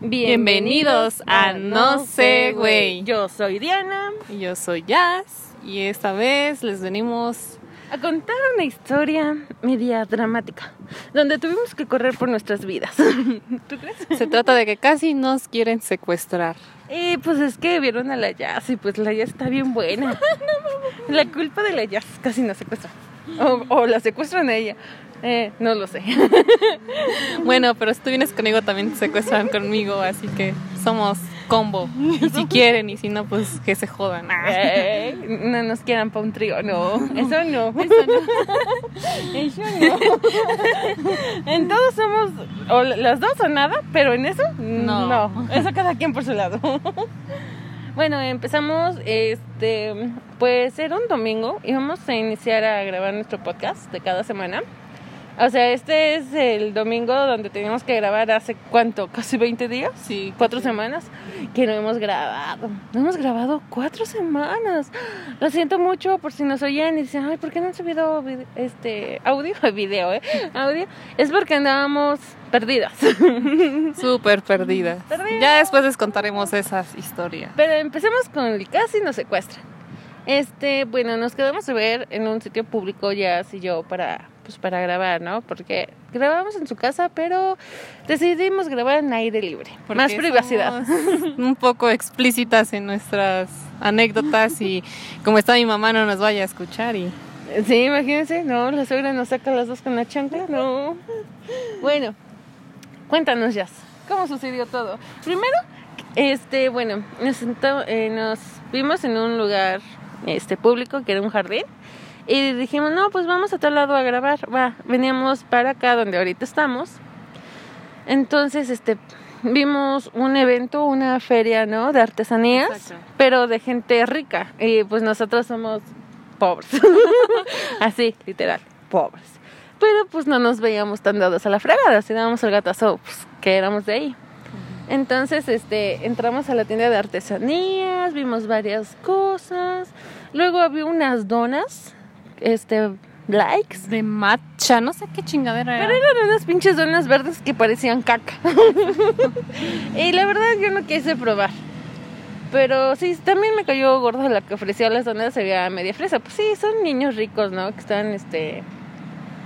Bienvenidos a No sé, güey. Yo soy Diana. Y yo soy Jazz. Y esta vez les venimos a contar una historia media dramática, donde tuvimos que correr por nuestras vidas. ¿Tú crees? Se trata de que casi nos quieren secuestrar. Y pues es que vieron a la Jazz y pues la Jazz está bien buena. la culpa de la Jazz casi nos secuestra. O, o la secuestran a ella. Eh, no lo sé. bueno, pero si tú vienes conmigo también te secuestran conmigo, así que somos combo. Y si quieren, y si no, pues que se jodan. Eh, no nos quieran para un trío, no. Eso no. Eso no. Eso no. En todos somos, o las dos o nada, pero en eso, no. no. Eso cada quien por su lado. Bueno, empezamos, este, pues era un domingo, íbamos a iniciar a grabar nuestro podcast de cada semana. O sea, este es el domingo donde teníamos que grabar hace cuánto, casi 20 días, sí, cuatro semanas, que no hemos grabado. No hemos grabado cuatro semanas. Lo siento mucho por si nos oyen y dicen, ay, ¿por qué no han subido este audio, video, eh? Audio. Es porque andábamos perdidas. Súper perdidas. Ya después les contaremos esas historias. Pero empecemos con el casi nos secuestran. Este, bueno, nos quedamos a ver en un sitio público, ya y yo, para pues para grabar, ¿no? Porque grabamos en su casa, pero decidimos grabar en aire libre, más privacidad. Un poco explícitas en nuestras anécdotas y como está mi mamá no nos vaya a escuchar y Sí, imagínense, no, la suegra nos saca las dos con la chancla, no. Bueno, cuéntanos ya, ¿cómo sucedió todo? Primero, este, bueno, nos, eh, nos vimos en un lugar este público que era un jardín y dijimos, no, pues vamos a tal lado a grabar. Va, veníamos para acá donde ahorita estamos. Entonces, este, vimos un evento, una feria, ¿no? De artesanías, pero de gente rica. Y pues nosotros somos pobres. Así, literal, pobres. Pero pues no nos veíamos tan dados a la fregada, si dábamos el gatazo, pues que éramos de ahí. Entonces, este, entramos a la tienda de artesanías, vimos varias cosas. Luego había unas donas este likes de matcha, no sé qué chingadera era. Pero eran unas pinches donas verdes que parecían caca. y la verdad yo no quise probar. Pero sí, también me cayó gorda la que ofrecía las donas, sería media fresa. Pues sí, son niños ricos, ¿no? Que están este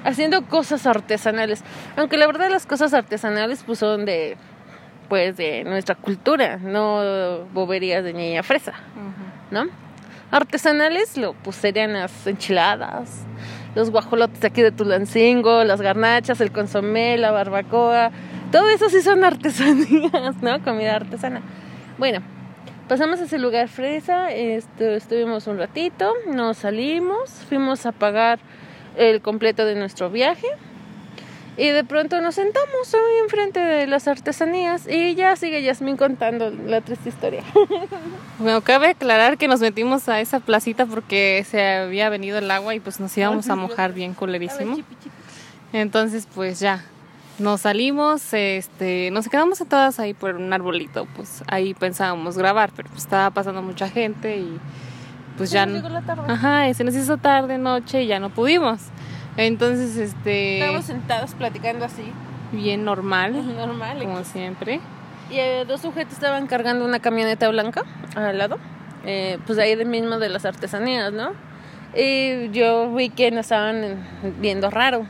haciendo cosas artesanales. Aunque la verdad las cosas artesanales pues son de pues de nuestra cultura, no boberías de niña fresa, ¿no? Artesanales, lo, pues serían las enchiladas, los guajolotes de aquí de Tulancingo, las garnachas, el consomé, la barbacoa, todo eso sí son artesanías, ¿no? Comida artesana. Bueno, pasamos a ese lugar fresa, este, estuvimos un ratito, nos salimos, fuimos a pagar el completo de nuestro viaje y de pronto nos sentamos ahí enfrente de las artesanías y ya sigue Yasmín contando la triste historia. Bueno, cabe aclarar que nos metimos a esa placita porque se había venido el agua y pues nos íbamos a mojar bien culerísimo. Entonces pues ya, nos salimos, este, nos quedamos sentadas ahí por un arbolito, pues ahí pensábamos grabar, pero pues estaba pasando mucha gente y pues ya... Llegó la tarde. Ajá, se nos hizo tarde, noche y ya no pudimos. Entonces, este... Estábamos sentados platicando así. Bien normal. Normal. Como siempre. Y eh, dos sujetos estaban cargando una camioneta blanca al lado. Eh, pues ahí de mismo de las artesanías, ¿no? Y yo vi que nos estaban viendo raro.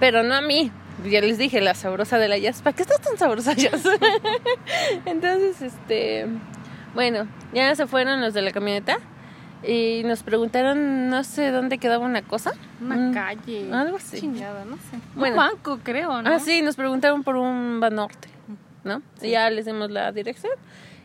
Pero no a mí. Ya les dije, la sabrosa de la jazz. ¿Para qué estás tan sabrosa, jazz? Entonces, este... Bueno, ya se fueron los de la camioneta y nos preguntaron, no sé dónde quedaba una cosa. Una mm, calle. Algo así. Chingada, no sé. Bueno, un banco, creo, ¿no? Ah, sí, nos preguntaron por un Banorte, ¿no? Y ya les dimos la dirección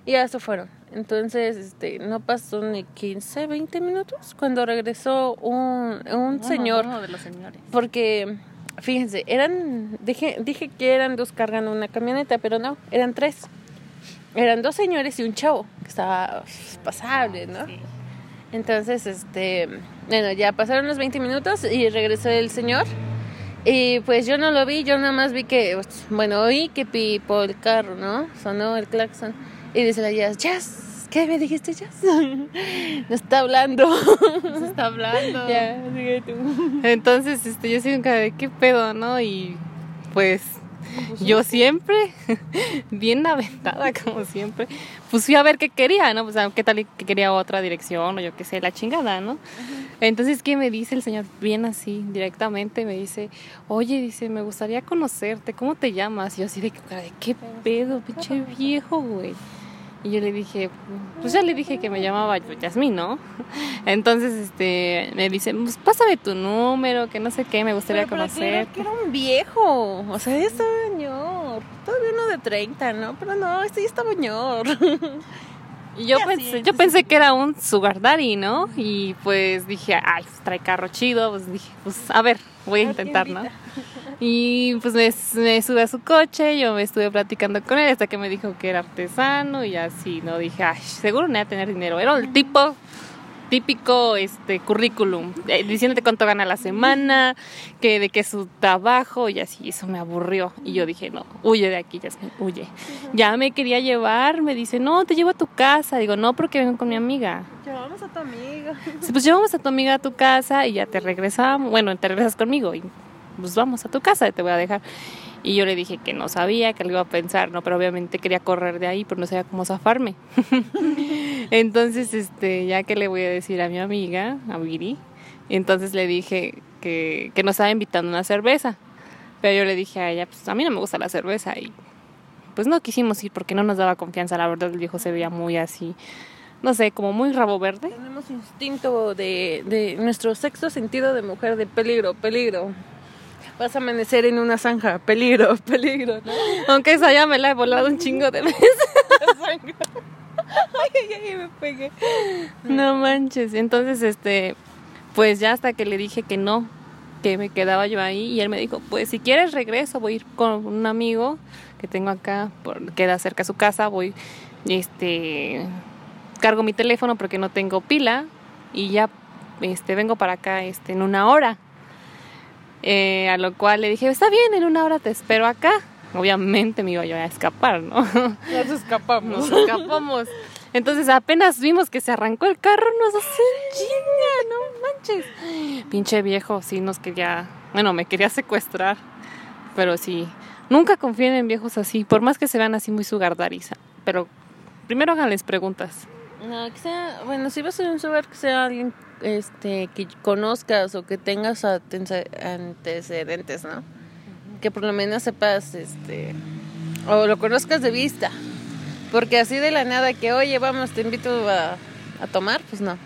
y ya se fueron. Entonces, este, no pasó ni 15, 20 minutos cuando regresó un, un señor. Uno de los señores. Porque, fíjense, eran, dije, dije que eran dos cargando una camioneta, pero no, eran tres. Eran dos señores y un chavo, que estaba pasable, ¿no? Sí. Entonces, este, bueno, ya pasaron los 20 minutos y regresó el señor. Y pues yo no lo vi, yo nada más vi que, bueno, oí que pipó el carro, ¿no? Sonó el claxon. Y dice la Jazz, Jazz, ¿qué me dijiste, Jazz? no está hablando. No está hablando. ya, sigue tú. Entonces, este, yo soy un de qué pedo, ¿no? Y pues Pues yo siempre, bien aventada como siempre, pues fui a ver qué quería, ¿no? Pues qué tal que quería otra dirección o yo qué sé, la chingada, ¿no? Entonces, ¿qué me dice el señor? Bien así, directamente, me dice, oye, dice, me gustaría conocerte, ¿cómo te llamas? Y yo así de, ¿qué pedo, pinche viejo, güey? Y yo le dije, pues ya le dije que me llamaba Yasmín, ¿no? Entonces, este, me dice, pues pásame tu número, que no sé qué, me gustaría conocer. que era un viejo, o sea, este señor, todavía uno de 30, ¿no? Pero no, este ya está señor. Y yo pensé, yo pensé que era un sugar daddy, ¿no? Y pues dije, ay, pues trae carro chido, pues dije, pues a ver, voy a intentar, ¿no? Y pues me, me sube a su coche, yo me estuve platicando con él hasta que me dijo que era artesano y así, ¿no? Dije, ay, seguro no iba a tener dinero. Era el tipo típico este currículum, eh, diciéndote cuánto gana la semana, que de qué es su trabajo y así, eso me aburrió. Y yo dije, no, huye de aquí, ya huye. Ya me quería llevar, me dice, no, te llevo a tu casa. Digo, no, porque vengo con mi amiga. Llevamos a tu amiga. pues llevamos a tu amiga a tu casa y ya te regresamos, bueno, te regresas conmigo y pues vamos a tu casa, te voy a dejar. Y yo le dije que no sabía, que lo iba a pensar, ¿no? Pero obviamente quería correr de ahí, pero no sabía cómo zafarme. entonces, este, ya que le voy a decir a mi amiga, a Viri, entonces le dije que, que nos estaba invitando una cerveza. Pero yo le dije a ella, pues a mí no me gusta la cerveza y pues no quisimos ir porque no nos daba confianza. La verdad, el viejo se veía muy así, no sé, como muy rabo verde. Tenemos instinto de, de nuestro sexto sentido de mujer de peligro, peligro vas a amanecer en una zanja, peligro, peligro. Aunque esa ya me la he volado un chingo de veces. ay, ay, ay, me pegué. No manches. Entonces, este, pues ya hasta que le dije que no, que me quedaba yo ahí, y él me dijo, pues si quieres regreso, voy a ir con un amigo que tengo acá, por, queda cerca de su casa, voy, este, cargo mi teléfono porque no tengo pila, y ya, este, vengo para acá, este, en una hora. Eh, a lo cual le dije, está bien, en una hora te espero acá. Obviamente me iba yo a escapar, ¿no? Nos escapamos. Nos escapamos. Entonces apenas vimos que se arrancó el carro, nos hace chinga, no manches. Pinche viejo, sí nos quería, bueno, me quería secuestrar. Pero sí, nunca confíen en viejos así, por más que se vean así muy sugardariza. Pero primero háganles preguntas. No, que sea, bueno, si vas a un sugar, que sea alguien este, que conozcas o que tengas antecedentes, ¿no? Que por lo menos sepas, este, o lo conozcas de vista. Porque así de la nada que, oye, vamos, te invito a, a tomar, pues no.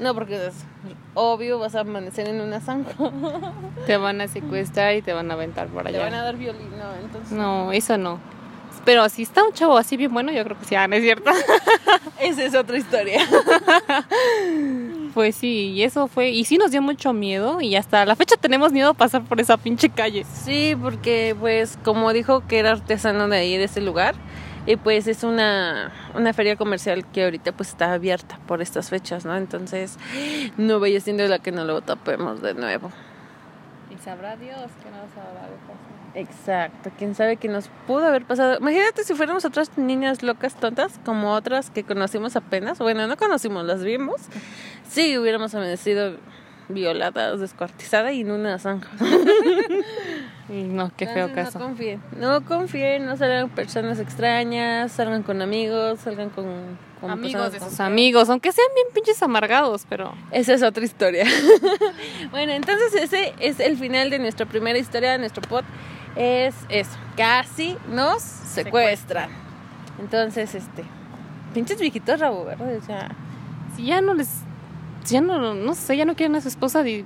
No, porque es obvio, vas a amanecer en una zanja. Te van a secuestrar y te van a aventar por allá. Te van a dar violín, no, entonces. No, eso no. Pero si está un chavo así bien bueno, yo creo que sí, ah, ¿no es cierto? Esa es otra historia. pues sí, y eso fue, y sí nos dio mucho miedo y hasta la fecha tenemos miedo a pasar por esa pinche calle. Sí, porque pues como dijo que era artesano de ahí, de ese lugar, y pues es una, una feria comercial que ahorita pues está abierta por estas fechas, ¿no? Entonces no vaya siendo la que no lo tapemos de nuevo. Sabrá Dios que nos habrá Exacto, quién sabe qué nos pudo haber pasado. Imagínate si fuéramos otras niñas locas tontas, como otras que conocimos apenas. Bueno, no conocimos, las vimos. Sí, hubiéramos amanecido violadas, descuartizadas y en una zanja. no, qué feo caso. No confíen, no confíen, no salgan personas extrañas, salgan con amigos, salgan con, amigos de sus amigos, aunque sean bien pinches amargados, pero esa es otra historia. bueno, entonces ese es el final de nuestra primera historia de nuestro pod es eso, casi nos secuestran. Entonces, este, pinches viejitos rabo verde, o sea, si ya no les ya no, no sé, ya no quieren a su esposa, di,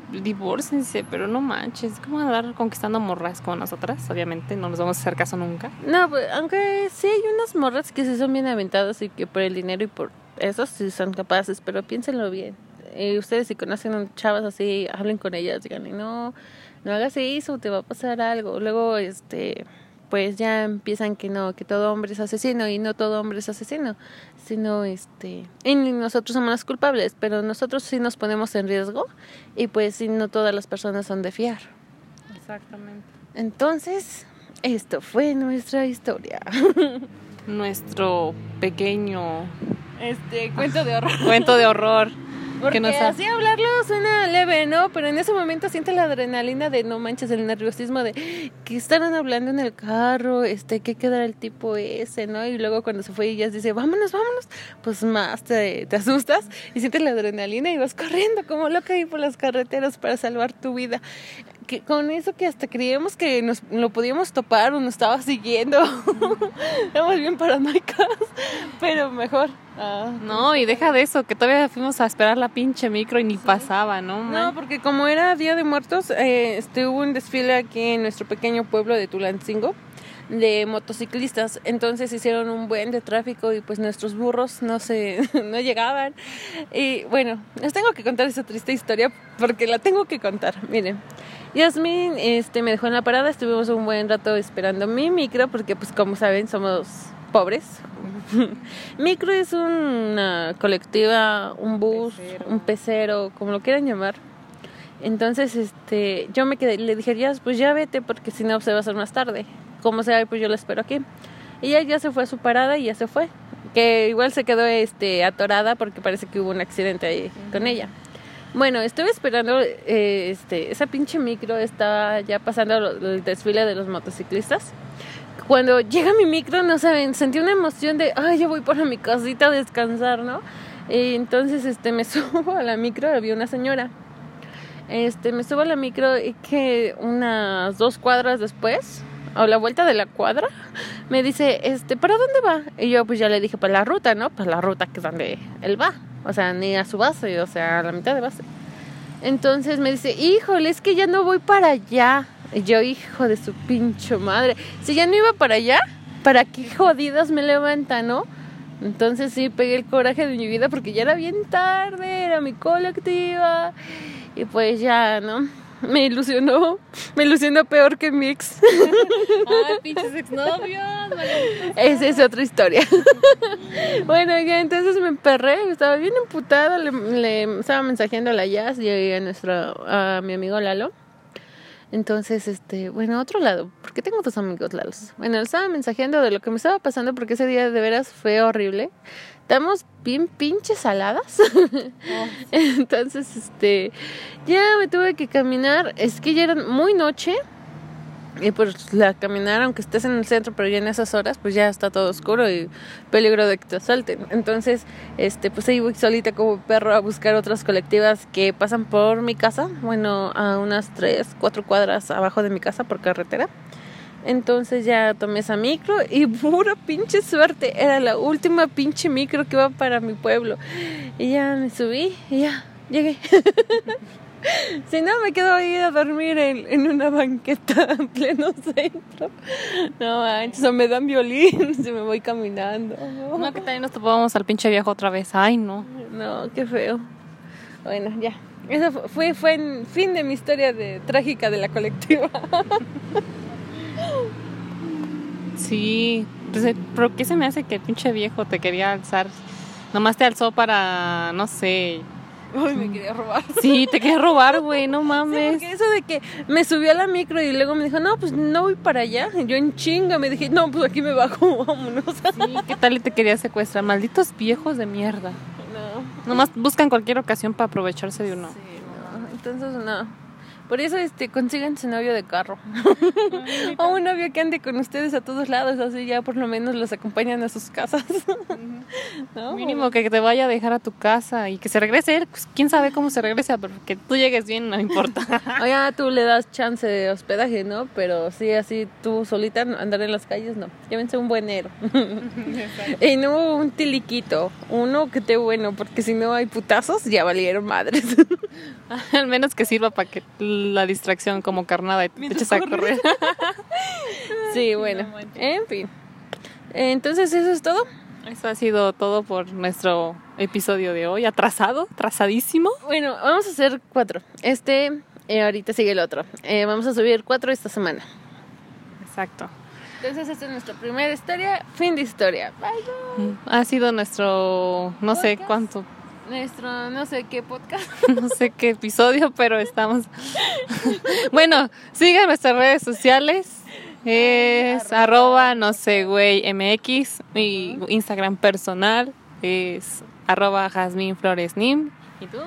pero no manches, ¿cómo van a dar conquistando morras como nosotras? Obviamente, no nos vamos a hacer caso nunca. No, pues, aunque sí hay unas morras que sí son bien aventadas y que por el dinero y por eso sí son capaces, pero piénsenlo bien. Y ustedes si conocen chavas así, hablen con ellas, digan, no, no hagas eso, te va a pasar algo. Luego, este, pues ya empiezan que no, que todo hombre es asesino y no todo hombre es asesino, sino este, y nosotros somos los culpables, pero nosotros sí nos ponemos en riesgo y pues sí, no todas las personas son de fiar. Exactamente. Entonces, esto fue nuestra historia. Nuestro pequeño este cuento de horror. cuento de horror Porque así hablarlo suena leve, ¿no? Pero en ese momento siente la adrenalina de no manches, el nerviosismo de que estarán hablando en el carro, este, qué quedará el tipo ese, ¿no? Y luego cuando se fue y ya dice, vámonos, vámonos, pues más te, te asustas y sientes la adrenalina y vas corriendo como loca ahí por las carreteras para salvar tu vida que con eso que hasta creíamos que nos lo podíamos topar o nos estaba siguiendo. Estamos bien paranoicas, pero mejor. Ah. No, y deja de eso, que todavía fuimos a esperar la pinche micro y ni pasaba, ¿no? No, porque como era Día de Muertos, eh, este, hubo un desfile aquí en nuestro pequeño pueblo de Tulancingo de motociclistas, entonces hicieron un buen de tráfico y pues nuestros burros no se no llegaban. Y bueno, les tengo que contar esa triste historia porque la tengo que contar. Miren, Yasmin este, me dejó en la parada, estuvimos un buen rato esperando mi micro porque pues como saben somos pobres. micro es una colectiva, un bus, un pecero, como lo quieran llamar. Entonces, este, yo me quedé, le dije, ya, pues ya vete porque si no se va a hacer más tarde. Como sea, pues yo la espero aquí. Y ella ya se fue a su parada y ya se fue. Que igual se quedó este, atorada porque parece que hubo un accidente ahí con ella. Bueno, estuve esperando, eh, este, esa pinche micro estaba ya pasando el desfile de los motociclistas. Cuando llega mi micro, no saben, sentí una emoción de, ay, yo voy para mi casita a descansar, ¿no? Y entonces, este, me subo a la micro, había una señora. Este, me subo a la micro y que unas dos cuadras después, a la vuelta de la cuadra, me dice, este, ¿para dónde va? Y yo pues ya le dije, para la ruta, ¿no? Para la ruta que es donde él va o sea, ni a su base, o sea, a la mitad de base. Entonces me dice, híjole, es que ya no voy para allá. Yo, hijo de su pincho madre, si ya no iba para allá, ¿para qué jodidas me levanta, no? Entonces sí, pegué el coraje de mi vida porque ya era bien tarde, era mi colectiva. Y pues ya, ¿no? me ilusionó, me ilusionó peor que mi ex. Ay, pinches exnovios. Esa es otra historia. bueno, entonces me emperré, estaba bien emputada, le, estaba mensajeando a la Jazz y a nuestro, a mi amigo Lalo. Entonces, este, bueno, otro lado, porque tengo dos amigos Lalos. Bueno, le estaba mensajeando de lo que me estaba pasando porque ese día de veras fue horrible estamos bien pinches saladas. Oh, Entonces, este, ya me tuve que caminar. Es que ya era muy noche. Y pues la caminar, aunque estés en el centro, pero ya en esas horas, pues ya está todo oscuro y peligro de que te asalten. Entonces, este, pues ahí voy solita como perro a buscar otras colectivas que pasan por mi casa. Bueno, a unas tres, cuatro cuadras abajo de mi casa por carretera. Entonces ya tomé esa micro y pura pinche suerte. Era la última pinche micro que iba para mi pueblo. Y ya me subí y ya llegué. si no, me quedo ahí a dormir en, una banqueta en pleno centro. No manches, o me dan violín si me voy caminando. No, que también nos topábamos al pinche viejo otra vez. Ay, no. No, qué feo. Bueno, ya. Eso fue, fue el fin de mi historia de trágica de la colectiva. Sí, pues, pero ¿qué se me hace que el pinche viejo te quería alzar? Nomás te alzó para, no sé. Uy, me quería robar. Sí, te quería robar, güey, no mames. Sí, eso de que me subió a la micro y luego me dijo, no, pues no voy para allá. Yo en chinga me dije, no, pues aquí me bajo, vámonos. Sí, ¿qué tal y te quería secuestrar? Malditos viejos de mierda. No. Nomás buscan cualquier ocasión para aprovecharse de uno. Sí, no. Entonces, no. Por eso este consigan su novio de carro. o un novio que ande con ustedes a todos lados, así ya por lo menos los acompañan a sus casas. Mínimo que te vaya a dejar a tu casa y que se regrese pues, quién sabe cómo se regresa, pero que tú llegues bien no importa. o ya tú le das chance de hospedaje, ¿no? Pero sí, así tú solita andar en las calles, no. Llévense un buenero. y no un tiliquito, uno que esté bueno, porque si no hay putazos, ya valieron madres. Al menos que sirva para que la distracción como carnada y te eches a correr. sí, bueno, en fin. Entonces, ¿eso es todo? Eso ha sido todo por nuestro episodio de hoy, atrasado, atrasadísimo. Bueno, vamos a hacer cuatro. Este, eh, ahorita sigue el otro. Eh, vamos a subir cuatro esta semana. Exacto. Entonces, esta es nuestra primera historia, fin de historia. Bye, bye. Ha sido nuestro, no sé cuánto, nuestro no sé qué podcast. no sé qué episodio, pero estamos. bueno, sigan nuestras redes sociales. Es arroba no sé güey MX. Mi Instagram personal es arroba Jasmine Flores Nim. ¿Y tú?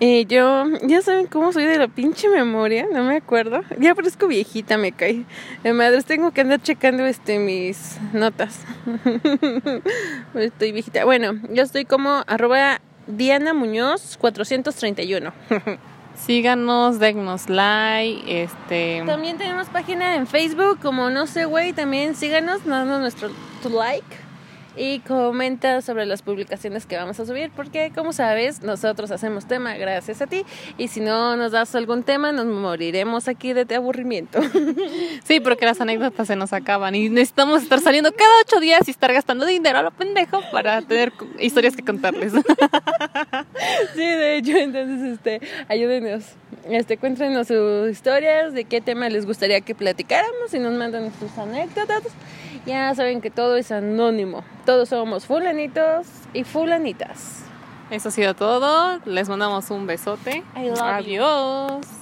Y yo, ya saben cómo soy de la pinche memoria, no me acuerdo. Ya parezco viejita, me cae. De madres, tengo que andar checando este mis notas. estoy viejita. Bueno, yo estoy como arroba Diana Muñoz 431. Síganos, dennos like, este... También tenemos página en Facebook, como no sé, güey, también síganos, dando nuestro like y comenta sobre las publicaciones que vamos a subir, porque como sabes, nosotros hacemos tema gracias a ti y si no nos das algún tema, nos moriremos aquí de aburrimiento. Sí, porque las anécdotas se nos acaban y necesitamos estar saliendo cada ocho días y estar gastando dinero a lo pendejo para tener historias que contarles. Sí, de hecho, entonces, este, ayúdenos. Este, cuéntenos sus historias, de qué tema les gustaría que platicáramos y nos mandan sus anécdotas. Ya saben que todo es anónimo. Todos somos fulanitos y fulanitas. Eso ha sido todo. Les mandamos un besote. Adiós.